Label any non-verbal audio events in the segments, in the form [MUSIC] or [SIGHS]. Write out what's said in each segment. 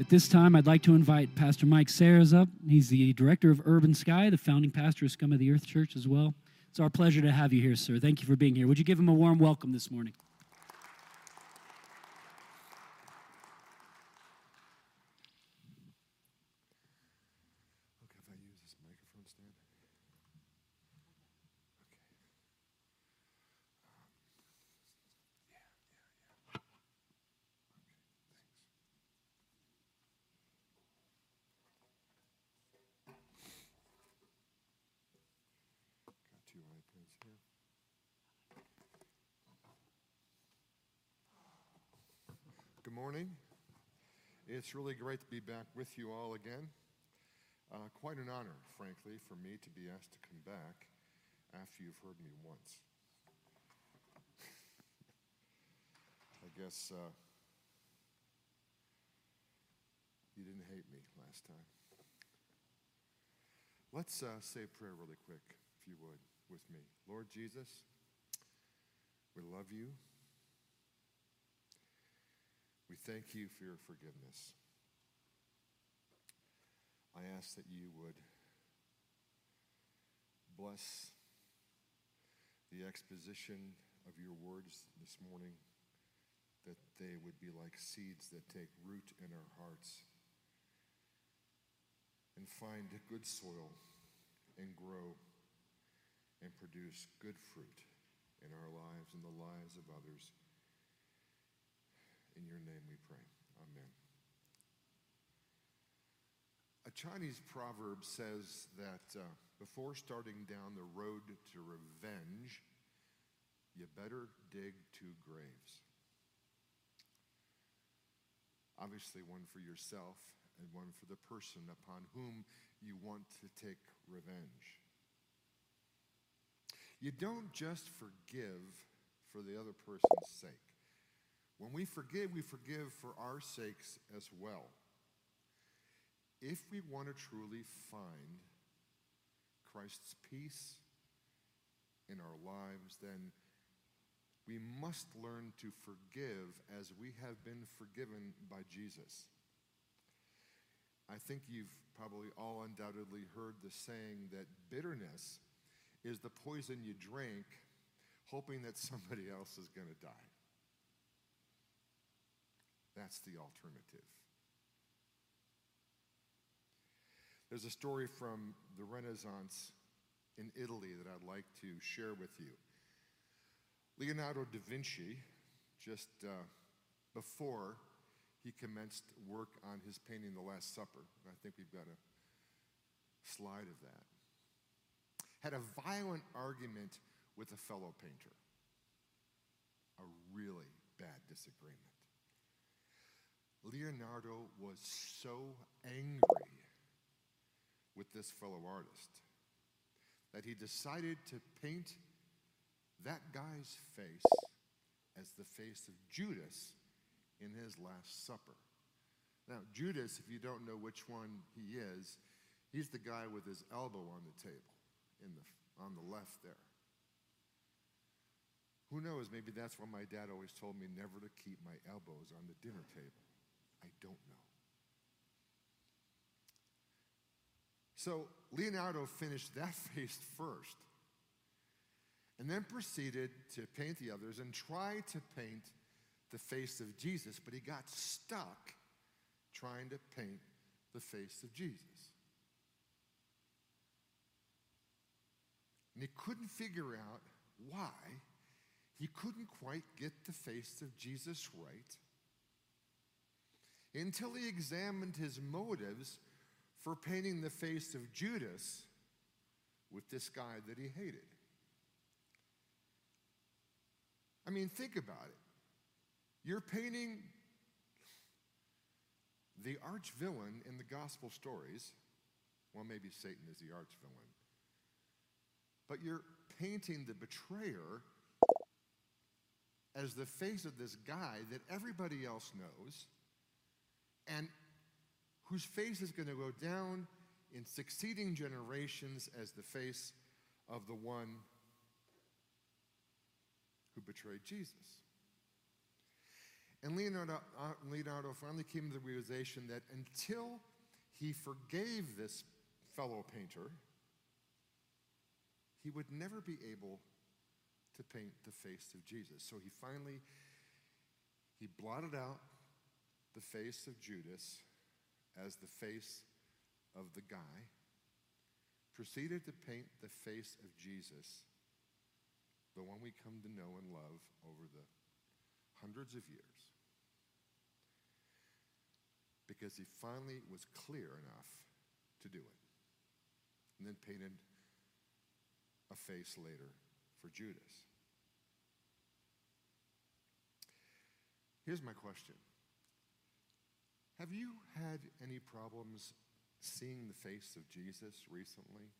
At this time, I'd like to invite Pastor Mike Sares up. He's the director of Urban Skye, the founding pastor of Scum of the Earth Church as well. It's our pleasure to have you here, sir. Thank you for being here. Would you give him a warm welcome this morning? Okay, if I use this microphone stand. Okay. Um, yeah, yeah, yeah. Okay, thanks. Got two iPads here. Good morning. It's really great to be back with you all again. Uh, quite an honor, frankly, for me to be asked to come back after you've heard me once. [LAUGHS] I guess uh, you didn't hate me last time. Let's uh, say a prayer really quick, if you would, with me. Lord Jesus, we love you. We thank you for your forgiveness. I ask that you would bless the exposition of your words this morning, that they would be like seeds that take root in our hearts and find good soil and grow and produce good fruit in our lives and the lives of others. In your name we pray. Amen. A Chinese proverb says that uh, before starting down the road to revenge, you better dig two graves. Obviously, one for yourself and one for the person upon whom you want to take revenge. You don't just forgive for the other person's sake. When we forgive, we forgive for our sakes as well if we want to truly find Christ's peace in our lives, then we must learn to forgive as we have been forgiven by Jesus. I think you've probably all undoubtedly heard the saying that bitterness is the poison you drink, hoping that somebody [LAUGHS] else is going to die. That's the alternative. There's a story from the Renaissance in Italy that I'd like to share with you. Leonardo da Vinci, just uh, before he commenced work on his painting The Last Supper, I think we've got a slide of that, had a violent argument with a fellow painter. A really bad disagreement. Leonardo was so angry with this fellow artist that he decided to paint that guy's face as the face of Judas in his Last Supper. Now, Judas, if you don't know which one he is, he's the guy with his elbow on the table in the, on the left there. Who knows? Maybe that's why my dad always told me never to keep my elbows on the dinner table. I don't know. So Leonardo finished that [LAUGHS] face first and then proceeded to paint the others and try to paint the face of Jesus, but he got stuck trying to paint the face of Jesus. And he couldn't figure out why he couldn't quite get the face of Jesus right until he examined his motives for painting the face of Judas with this guy that he hated. I mean, think about it. You're painting the arch villain in the gospel stories. Well, maybe Satan is the arch villain. But you're painting the betrayer as the face of this guy that everybody else knows and whose face is going to go down in succeeding generations as the face of the one who betrayed Jesus. And Leonardo, uh, Leonardo finally came to the realization that until he forgave this fellow painter, he would never be able to paint the face of Jesus. So he finally he blotted out the face of Judas as the face of the guy, proceeded to paint the face of Jesus, the one we come to know and love over the hundreds of years. Because he finally was clear enough to do it. And then painted a face later for Judas. Here's my question Have you had any problems seeing the face of Jesus recently?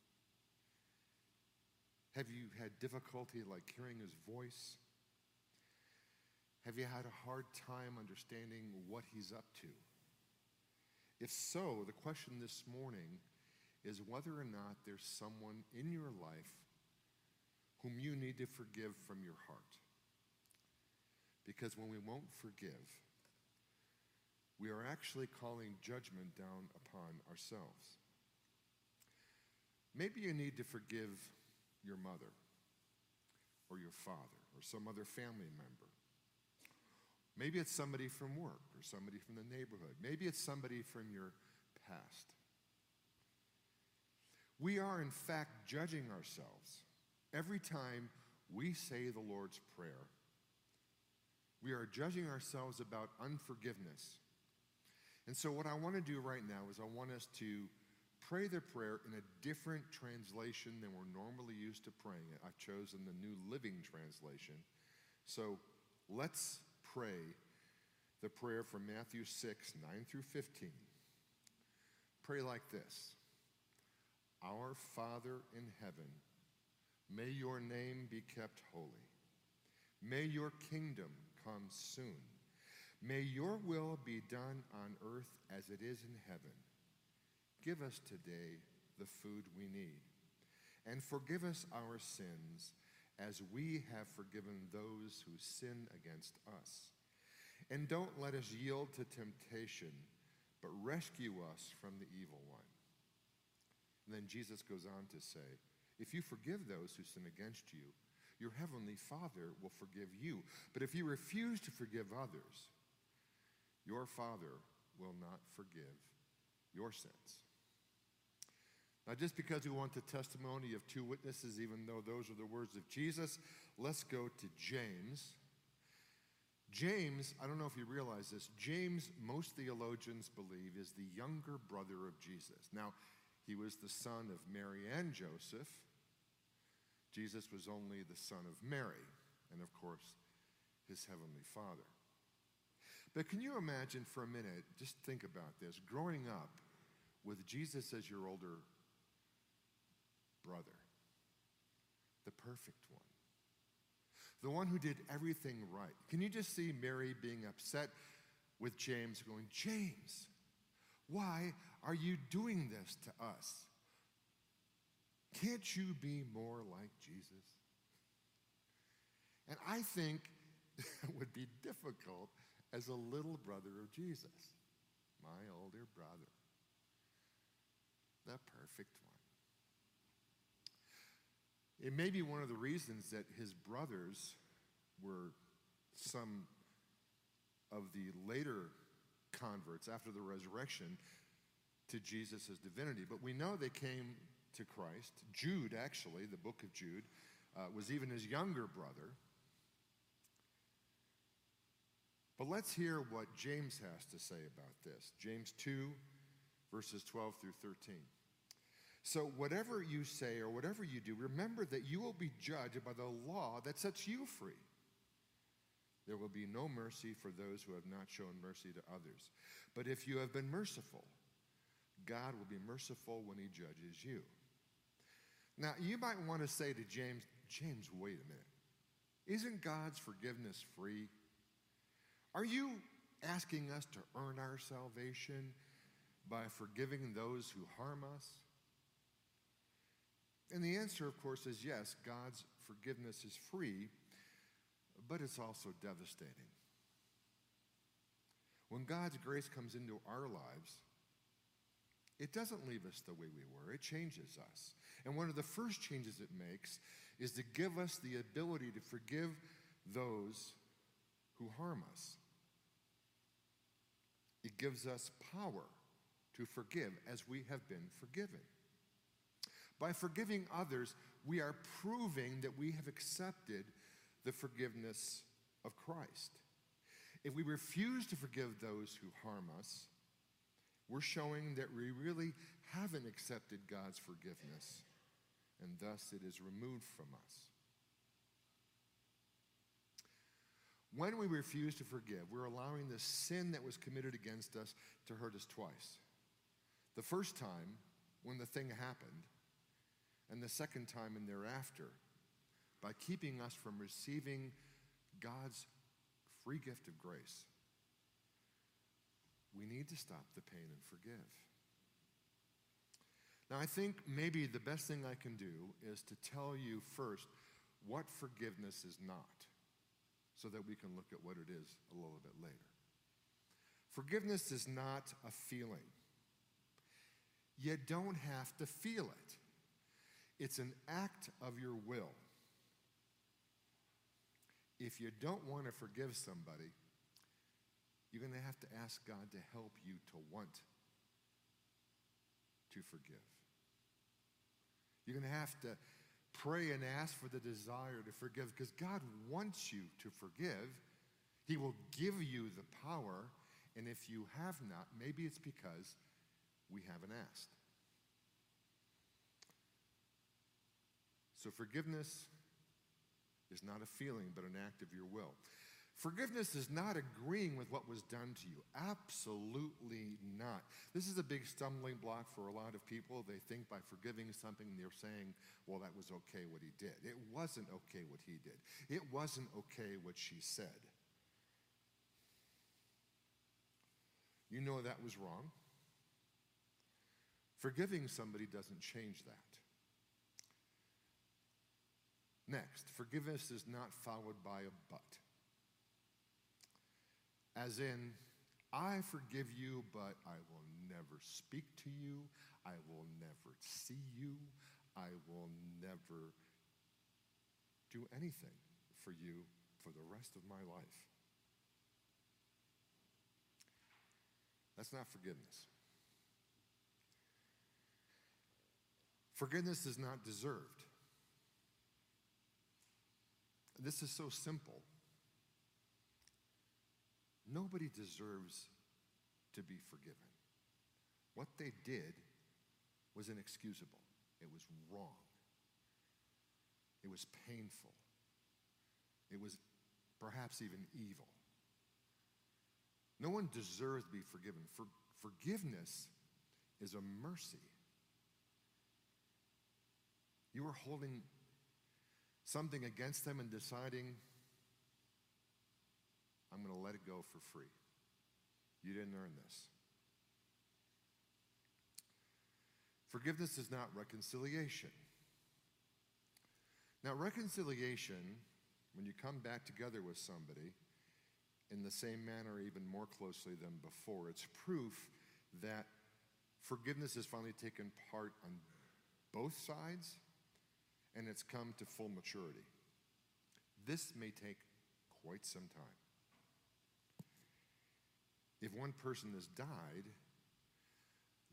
Have you had difficulty like hearing his voice? Have you had a hard time understanding what he's up to? If so, the question this morning is whether or not there's someone in your life whom you need to forgive from your heart. Because when we won't forgive, we are actually calling judgment down upon ourselves. Maybe you need to forgive your mother or your father or some other family member. Maybe it's somebody from work or somebody from the neighborhood. Maybe it's somebody from your past. We are, in fact, judging ourselves every time we say the Lord's Prayer. We are judging ourselves about unforgiveness. And so, what I want to do right now is I want us to pray the prayer in a different translation than we're normally used to praying it. I've chosen the New Living Translation. So, let's pray the prayer from Matthew 6, 9 through 15. Pray like this Our Father in heaven, may your name be kept holy. May your kingdom come soon. May your will be done on earth as it is in heaven. Give us today the food we need. And forgive us our sins as we have forgiven those who sin against us. And don't let us yield to temptation, but rescue us from the evil one. And then Jesus goes on to say, If you forgive those who sin against you, your heavenly Father will forgive you. But if you refuse to forgive others, your Father will not forgive your sins. Now, just because we want the testimony of two witnesses, even though those are the words of Jesus, let's go to James. James, I don't know if you realize this, James, most theologians believe, is the younger brother of Jesus. Now, he was the son of Mary and Joseph. Jesus was only the son of Mary, and of course, his heavenly father. But can you imagine for a minute, just think about this, growing up with Jesus as your older brother, the perfect one, the one who did everything right. Can you just see Mary being upset with James, going, James, why are you doing this to us? Can't you be more like Jesus? And I think [LAUGHS] it would be difficult as a little brother of Jesus, my older brother, the perfect one. It may be one of the reasons that his brothers were some of the later converts after the resurrection to Jesus' divinity. But we know they came to Christ. Jude, actually, the book of Jude, uh, was even his younger brother. But let's hear what James has to say about this. James 2, verses 12 through 13. So, whatever you say or whatever you do, remember that you will be judged by the law that sets you free. There will be no mercy for those who have not shown mercy to others. But if you have been merciful, God will be merciful when he judges you. Now, you might want to say to James, James, wait a minute. Isn't God's forgiveness free? Are you asking us to earn our salvation by forgiving those who harm us? And the answer, of course, is yes, God's forgiveness is free, but it's also devastating. When God's grace comes into our lives, it doesn't leave us the way we were, it changes us. And one of the first changes it makes is to give us the ability to forgive those who harm us. It gives us power to forgive as we have been forgiven. By forgiving others, we are proving that we have accepted the forgiveness of Christ. If we refuse to forgive those who harm us, we're showing that we really haven't accepted God's forgiveness, and thus it is removed from us. When we refuse to forgive, we're allowing the sin that was committed against us to hurt us twice. The first time, when the thing happened, and the second time and thereafter, by keeping us from receiving God's free gift of grace. We need to stop the pain and forgive. Now, I think maybe the best thing I can do is to tell you first what forgiveness is not, so that we can look at what it is a little bit later. Forgiveness is not a feeling. You don't have to feel it, it's an act of your will. If you don't want to forgive somebody, you're going to have to ask God to help you to want to forgive. You're going to have to pray and ask for the desire to forgive because God wants you to forgive. He will give you the power. And if you have not, maybe it's because we haven't asked. So, forgiveness is not a feeling, but an act of your will. Forgiveness is not agreeing with what was done to you. Absolutely not. This is a big stumbling block for a lot of people. They think by forgiving something, they're saying, well, that was okay what he did. It wasn't okay what he did, it wasn't okay what she said. You know that was wrong. Forgiving somebody doesn't change that. Next, forgiveness is not followed by a but. As in, I forgive you, but I will never speak to you. I will never see you. I will never do anything for you for the rest of my life. That's not forgiveness. Forgiveness is not deserved. This is so simple. Nobody deserves to be forgiven. What they did was inexcusable, it was wrong, it was painful, it was perhaps even evil. No one deserves to be forgiven. For, forgiveness is a mercy. You are holding something against them and deciding, I'm going to let it go for free. You didn't earn this. Forgiveness is not reconciliation. Now, reconciliation, when you come back together with somebody in the same manner, even more closely than before, it's proof that forgiveness has finally taken part on both sides and it's come to full maturity. This may take quite some time. If one person has died,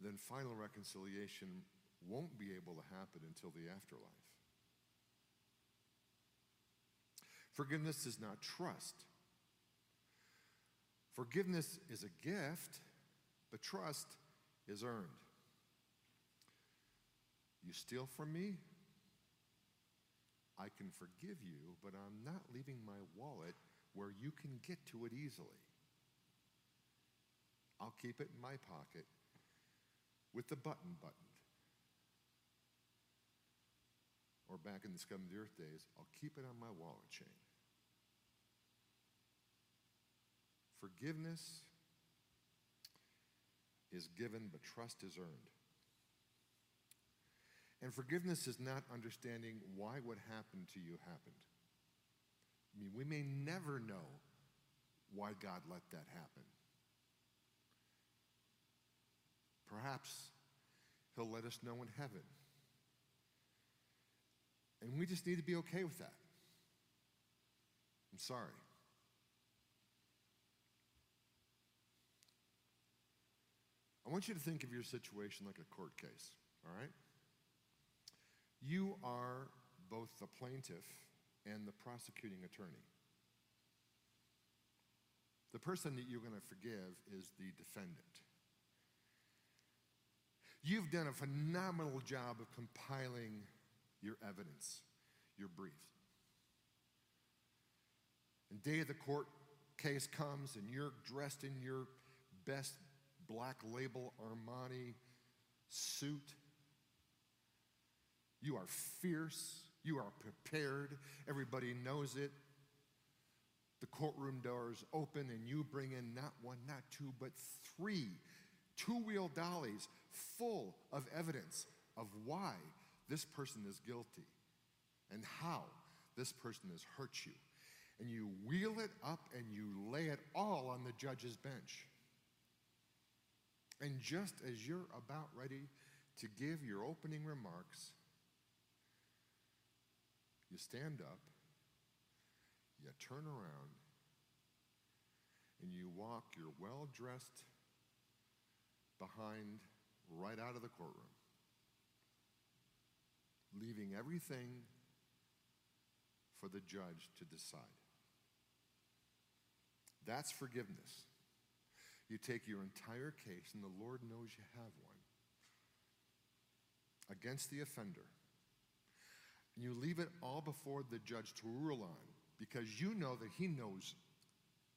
then final reconciliation won't be able to happen until the afterlife. Forgiveness is not trust. Forgiveness is a gift, but trust is earned. You steal from me, I can forgive you, but I'm not leaving my wallet where you can get to it easily. I'll keep it in my pocket with the button buttoned. Or back in the scum of the earth days, I'll keep it on my wallet chain. Forgiveness is given, but trust is earned. And forgiveness is not understanding why what happened to you happened. I mean, we may never know why God let that happen. Perhaps He'll let us know in heaven. And we just need to be okay with that. I'm sorry. I want you to think of your situation like a court case, all right? You are both the plaintiff and the prosecuting attorney. The person that you're going to forgive is the defendant. You've done a phenomenal job of compiling your evidence, your brief. And day of the court case comes and you're dressed in your best black label Armani suit. You are fierce. You are prepared. Everybody knows it. The courtroom doors open, and you bring in not one, not two, but three two wheel dollies full of evidence of why this person is guilty and how this person has hurt you. And you wheel it up and you lay it all on the judge's bench. And just as you're about ready to give your opening remarks, you stand up, you turn around, and you walk your well dressed behind right out of the courtroom, leaving everything for the judge to decide. That's forgiveness. You take your entire case, and the Lord knows you have one, against the offender, and you leave it all before the judge to rule on because you know that he knows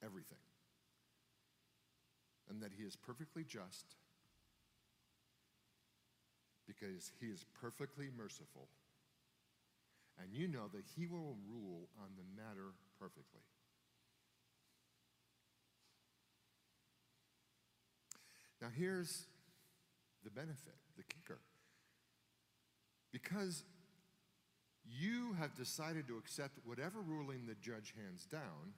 everything and that he is perfectly just because he is perfectly merciful. And you know that he will rule on the matter perfectly. Now, here's the benefit, the kicker. Because you have decided to accept whatever ruling the judge hands down,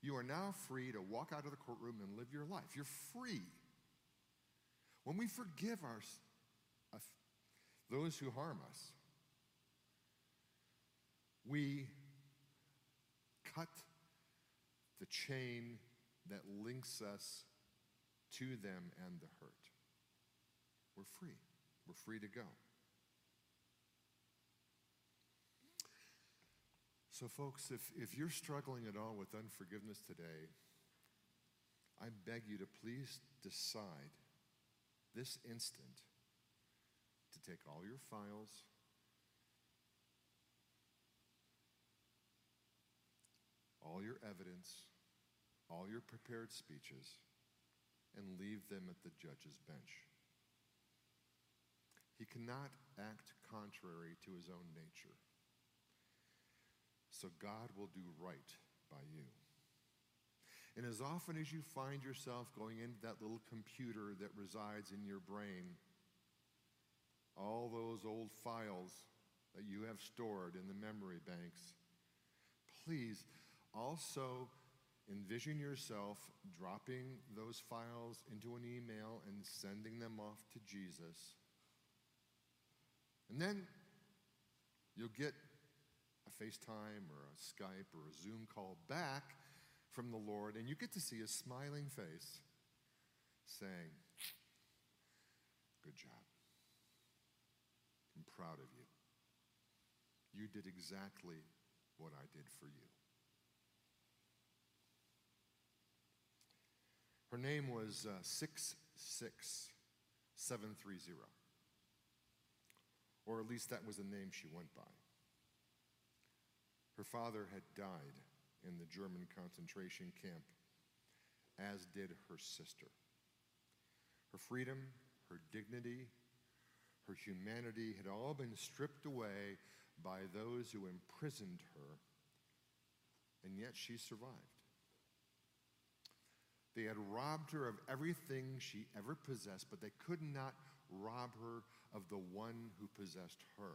you are now free to walk out of the courtroom and live your life. You're free. When we forgive our, uh, those who harm us, we cut the chain that links us to them and the hurt. We're free. We're free to go. So, folks, if, if you're struggling at all with unforgiveness today, I beg you to please decide this instant take all your files, all your evidence, all your prepared speeches, and leave them at the judge's bench. He cannot act contrary to his own nature. So God will do right by you. And as often as you find yourself going into that little computer that resides in your brain, all those old files that you have stored in the memory banks, please also envision yourself dropping those files into an email and sending them off to Jesus. And then you'll get a FaceTime or a Skype or a Zoom call back from the Lord, and you get to see a smiling face saying, Good job. Proud of you. You did exactly what I did for you. Her name was uh, 66730, or at least that was the name she went by. Her father had died in the German concentration camp, as did her sister. Her freedom, her dignity, her humanity had all been stripped away by those who imprisoned her, and yet she survived. They had robbed her of everything she ever possessed, but they could not rob her of the one who possessed her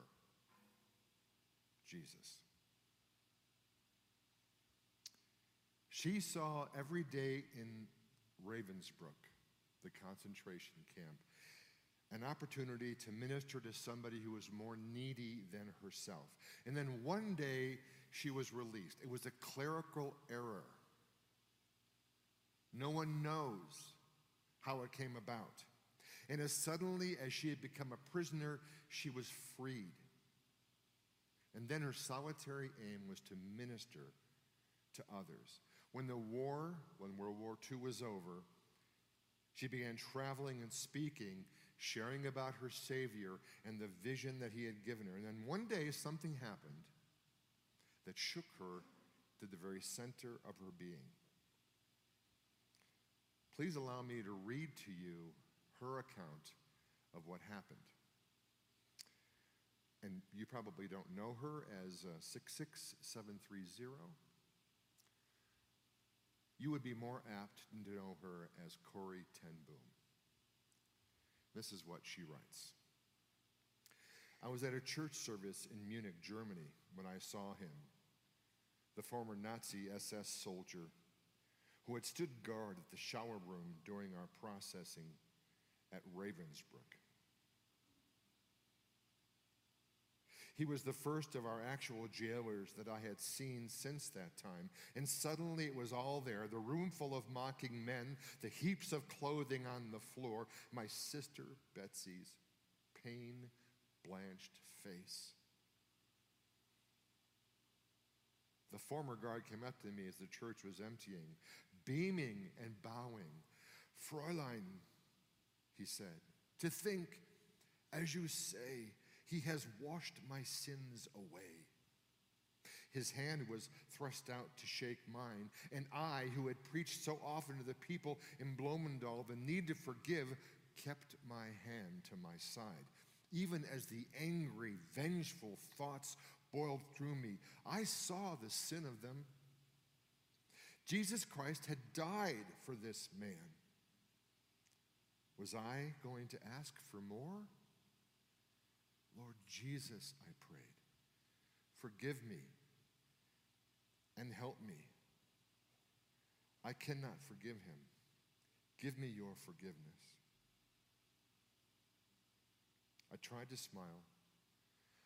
Jesus. She saw every day in Ravensbrück, the concentration camp, an opportunity to minister to somebody who was more needy than herself. And then one day she was released. It was a clerical error. No one knows how it came about. And as suddenly as she had become a prisoner, she was freed. And then her solitary aim was to minister to others. When the war, when World War II was over, she began traveling and speaking, sharing about her Savior and the vision that He had given her. And then one day something happened that shook her to the very center of her being. Please allow me to read to you her account of what happened. And you probably don't know her as uh, 66730. You would be more apt to know her as Corrie ten Boom. This is what she writes. I was at a church service in Munich, Germany, when I saw him, the former Nazi SS soldier who had stood guard at the shower room during our processing at Ravensbrück. He was the first of our actual jailers that I had seen since that time. And suddenly it was all there the room full of mocking men, the heaps of clothing on the floor, my sister Betsy's pain blanched face. The former guard came up to me as the church was emptying, beaming and bowing. Fräulein, he said, to think, as you say, he has washed my sins away. His hand was thrust out to shake mine, and I, who had preached so often to the people in Bloemendaal the need to forgive, kept my hand to my side. Even as the angry, vengeful thoughts boiled through me, I saw the sin of them. Jesus Christ had died for this man. Was I going to ask for more? Lord Jesus, I prayed, forgive me and help me. I cannot forgive him. Give me your forgiveness. I tried to smile.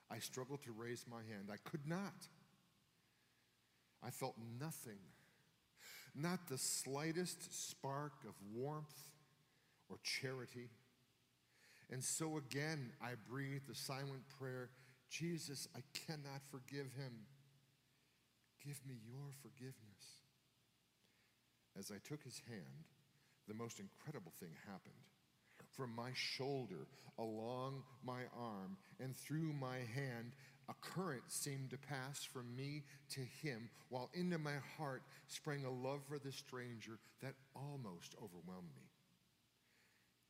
I struggled to raise my hand. I could not. I felt nothing, not the slightest spark of warmth or charity. And so again, I breathed the silent prayer Jesus, I cannot forgive him. Give me your forgiveness. As I took his hand, the most incredible thing happened. From my shoulder, along my arm, and through my hand, a current seemed to pass from me to him, while into my heart sprang a love for the stranger that almost overwhelmed me.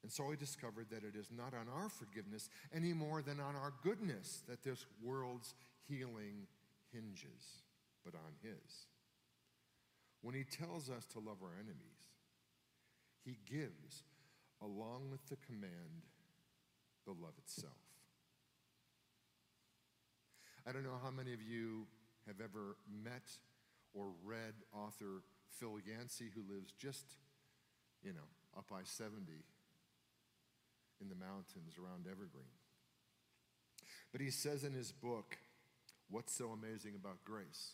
And so I discovered that it is not on our forgiveness any more than on our goodness that this world's healing hinges, but on His. When He tells us to love our enemies, He gives, along with the command, the love itself. I don't know how many of you have ever met or read author Phil Yancey, who lives just, you know, up I 70 in the mountains around Evergreen. But he says in his book, What's So Amazing About Grace?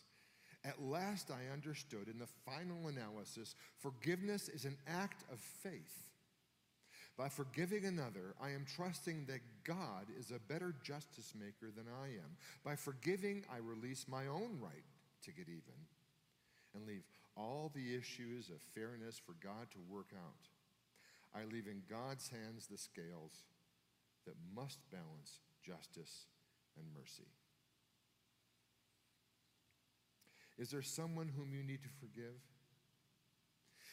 At last I understood in the final analysis, forgiveness is an act of faith. By forgiving another, I am trusting that God is a better justice maker than I am. By forgiving, I release my own right to get even and leave all the issues of fairness for God to work out. I leave in God's hands the scales that must balance justice and mercy. Is there someone whom you need to forgive?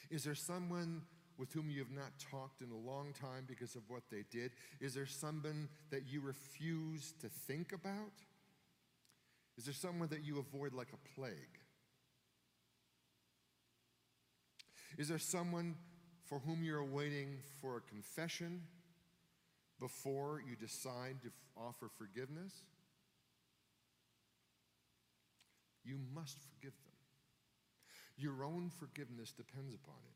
Is there someone with whom you have not talked in a long time because of what they did? Is there someone that you refuse to think about? Is there someone that you avoid like a plague? Is there someone for whom you're waiting for a confession before you decide to offer forgiveness, you must forgive them. Your own forgiveness depends upon it.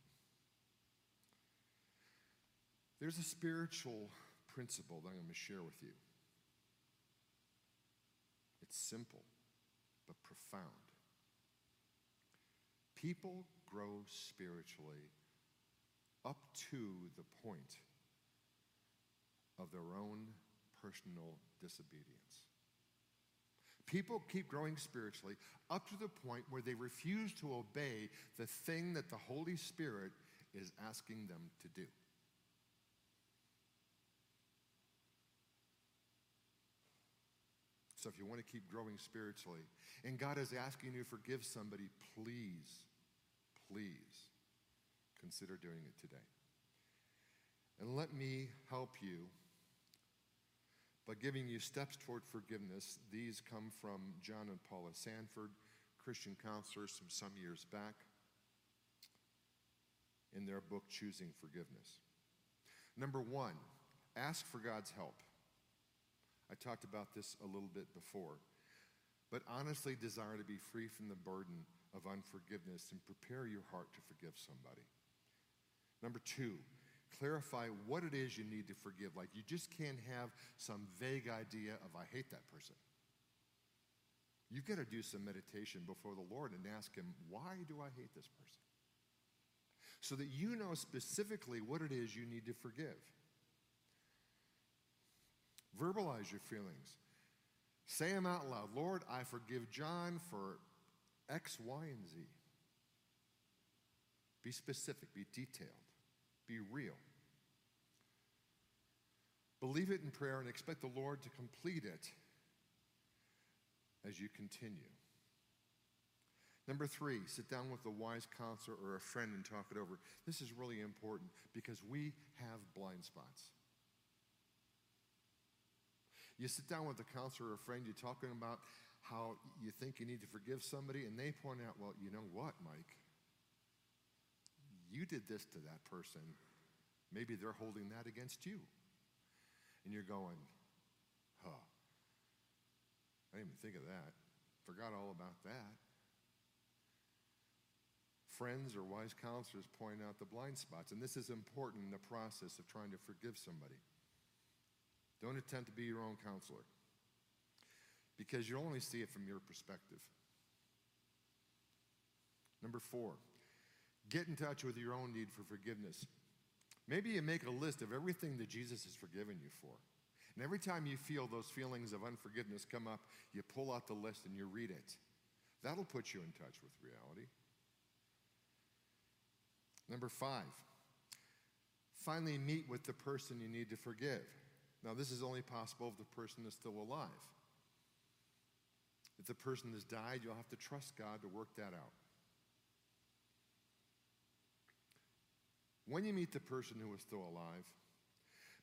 There's a spiritual principle that I'm going to share with you. It's simple, but profound. People grow spiritually up to the point of their own personal disobedience. People keep growing spiritually up to the point where they refuse to obey the thing that the Holy Spirit is asking them to do. So, if you want to keep growing spiritually and God is asking you to forgive somebody, please, please consider doing it today. And let me help you by giving you steps toward forgiveness. These come from John and Paula Sandford, Christian counselors from some years back, in their book, Choosing Forgiveness. Number one, ask for God's help. I talked about this a little bit before, but honestly desire to be free from the burden of unforgiveness and prepare your heart to forgive somebody. Number two, clarify what it is you need to forgive. Like you just can't have some vague idea of, I hate that person. You've got to do some meditation before the Lord and ask Him, why do I hate this person? So that you know specifically what it is you need to forgive. Verbalize your feelings. Say them out loud. Lord, I forgive John for X, Y, and Z. Be specific, be detailed, be real. Believe it in prayer and expect the Lord to complete it as you continue. Number three, sit down with a wise counselor or a friend and talk it over. This is really important because we have blind spots. You sit down with a counselor or a friend, you're talking about how you think you need to forgive somebody, and they point out, well, you know what, Mike? You did this to that person. Maybe they're holding that against you. And you're going, huh, I didn't even think of that. Forgot all about that. Friends or wise counselors point out the blind spots, and this is important in the process of trying to forgive somebody. Don't attempt to be your own counselor because you'll only see it from your perspective. Number four, get in touch with your own need for forgiveness. Maybe you make a list of everything that Jesus has forgiven you for. And every time you feel those feelings of unforgiveness come up, you pull out the list and you read it. That'll put you in touch with reality. Number five, finally meet with the person you need to forgive. Now, this is only possible if the person is still alive. If the person has died, you'll have to trust God to work that out. When you meet the person who is still alive,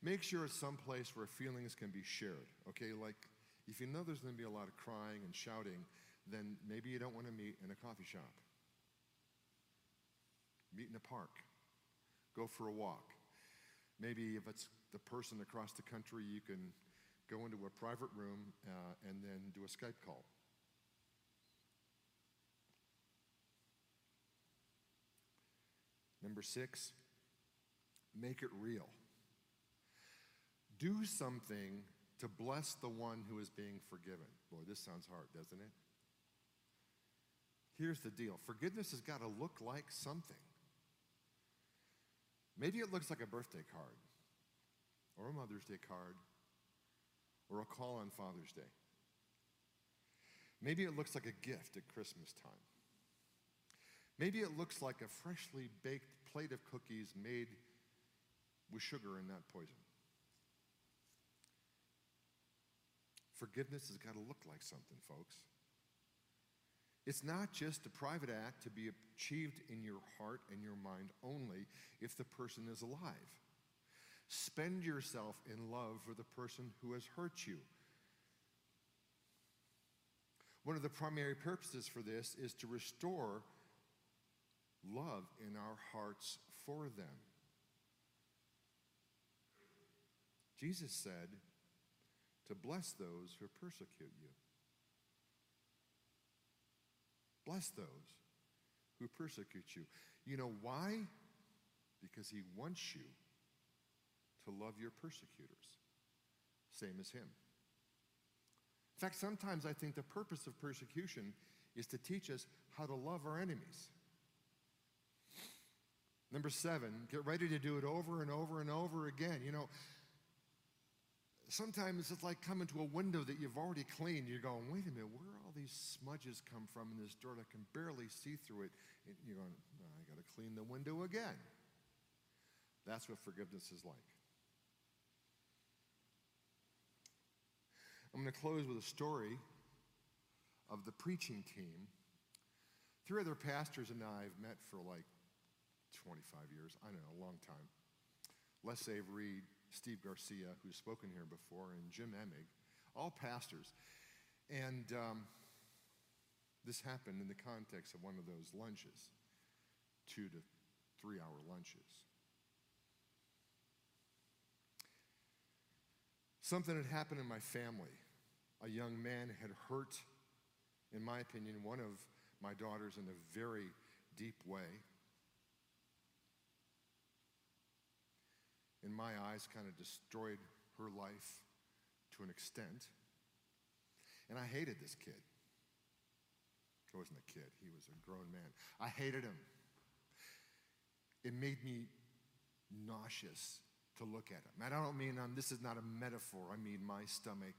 make sure it's someplace where feelings can be shared. Okay, like if you know there's going to be a lot of crying and shouting, then maybe you don't want to meet in a coffee shop. Meet in a park. Go for a walk. Maybe if it's the person across the country, you can go into a private room uh, and then do a Skype call. Number six, make it real. Do something to bless the one who is being forgiven. Boy, this sounds hard, doesn't it? Here's the deal forgiveness has got to look like something. Maybe it looks like a birthday card or a Mother's Day card, or a call on Father's Day. Maybe it looks like a gift at Christmas time. Maybe it looks like a freshly baked plate of cookies made with sugar and not poison. Forgiveness has got to look like something, folks. It's not just a private act to be achieved in your heart and your mind only if the person is alive. Spend yourself in love for the person who has hurt you. One of the primary purposes for this is to restore love in our hearts for them. Jesus said to bless those who persecute you. Bless those who persecute you. You know why? Because he wants you to love your persecutors, same as him. In fact, sometimes I think the purpose of persecution is to teach us how to love our enemies. Number seven, get ready to do it over and over and over again. You know, sometimes it's like coming to a window that you've already cleaned. You're going, wait a minute, where all these smudges come from in this dirt? I can barely see through it. And you're going, I got to clean the window again. That's what forgiveness is like. I'm going to close with a story of the preaching team. Three other pastors and I have met for like 25 years, I don't know, a long time. Les Avery, Steve Garcia, who's spoken here before, and Jim Emig, all pastors. And um, this happened in the context of one of those lunches, two to three hour lunches. Something had happened in my family. A young man had hurt, in my opinion, one of my daughters in a very deep way. In my eyes, kind of destroyed her life to an extent. And I hated this kid. He wasn't a kid, he was a grown man. I hated him. It made me nauseous to look at him. And I don't mean um, this is not a metaphor, I mean my stomach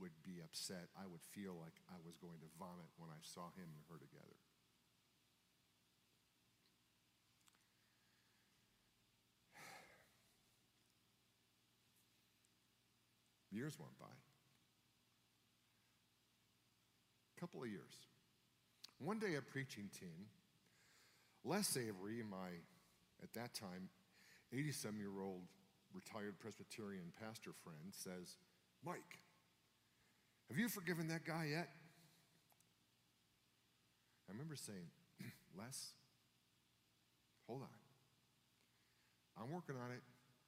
would be upset. I would feel like I was going to vomit when I saw him and her together. Years went by. A couple of years. One day, a preaching team, Les Avery, my, at that time, 87 year old retired Presbyterian pastor friend, says, Mike, have you forgiven that guy yet? I remember saying, [CLEARS THROAT] Les, hold on. I'm working on it.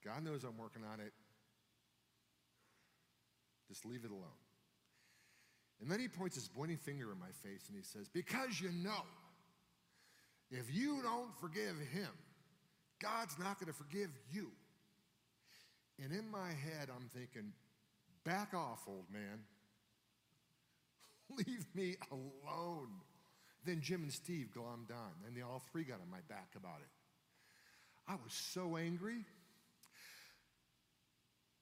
God knows I'm working on it. Just leave it alone. And then he points his pointing finger in my face and he says, Because you know, if you don't forgive him, God's not going to forgive you. And in my head, I'm thinking, back off, old man. [LAUGHS] Leave me alone. Then Jim and Steve glommed on, and they all three got on my back about it. I was so angry.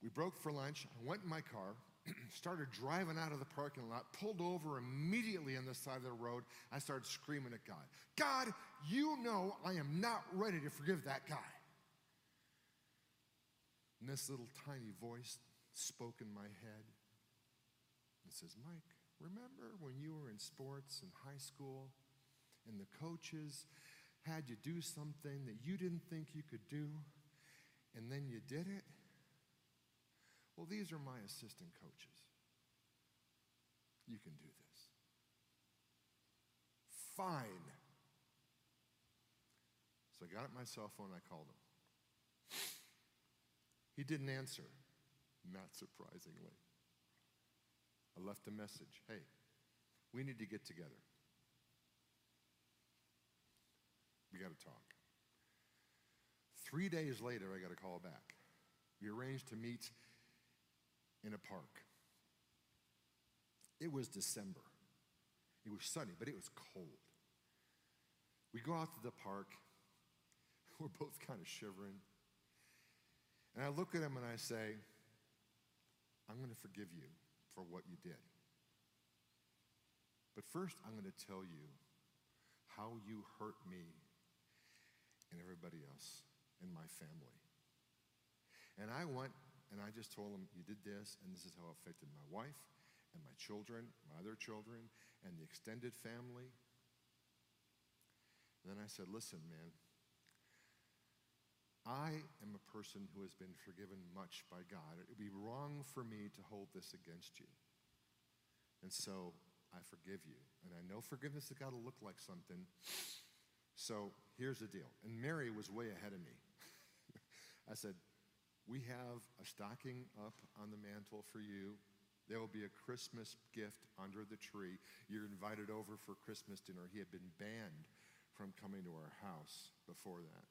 We broke for lunch. I went in my car, [CLEARS THROAT] started driving out of the parking lot, pulled over immediately on the side of the road. I started screaming at God God, you know I am not ready to forgive that guy. And this little tiny voice spoke in my head and says, Mike, remember when you were in sports in high school and the coaches had you do something that you didn't think you could do and then you did it? Well, these are my assistant coaches. You can do this. Fine. So I got up my cell phone, I called him. He didn't answer, not surprisingly. I left a message hey, we need to get together. We got to talk. Three days later, I got a call back. We arranged to meet in a park. It was December. It was sunny, but it was cold. We go out to the park. [LAUGHS] We're both kind of shivering. And I look at him and I say, I'm going to forgive you for what you did. But first, I'm going to tell you how you hurt me and everybody else in my family. And I went and I just told him, You did this, and this is how it affected my wife and my children, my other children, and the extended family. And then I said, Listen, man, I am a person who has been forgiven much by God. It would be wrong for me to hold this against you. And so I forgive you. And I know forgiveness has got to look like something. So here's the deal. And Mary was way ahead of me. [LAUGHS] I said, we have a stocking up on the mantle for you. There will be a Christmas gift under the tree. You're invited over for Christmas dinner. He had been banned from coming to our house before that.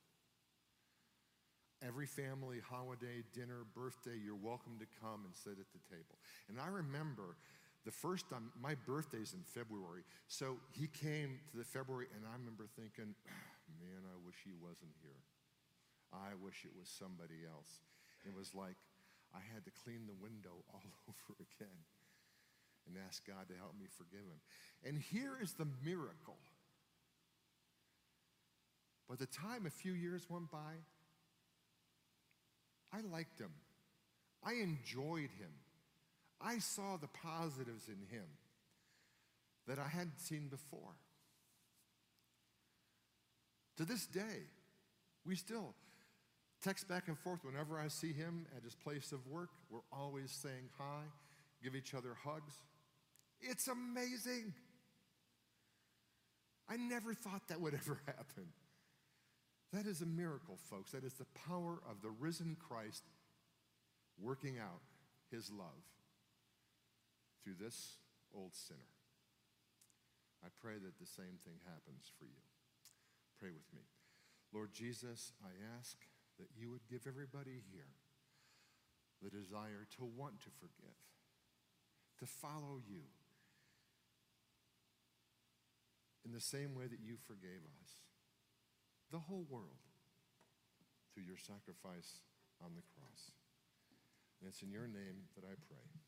Every family, holiday, dinner, birthday, you're welcome to come and sit at the table. And I remember the first time, my birthday's in February, so he came to the February, and I remember thinking, [SIGHS] man, I wish he wasn't here. I wish it was somebody else. It was like I had to clean the window [LAUGHS] all over again and ask God to help me forgive him. And here is the miracle. By the time a few years went by, I liked him. I enjoyed him. I saw the positives in him that I hadn't seen before. To this day, we still text back and forth whenever I see him at his place of work. We're always saying hi, give each other hugs. It's amazing. I never thought that would [LAUGHS] ever happen. That is a miracle, folks. That is the power of the risen Christ working out his love through this old sinner. I pray that the same thing happens for you. Pray with me. Lord Jesus, I ask that you would give everybody here the desire to want to forgive, to follow you in the same way that you forgave us the whole world through your sacrifice on the cross. And it's in your name that I pray.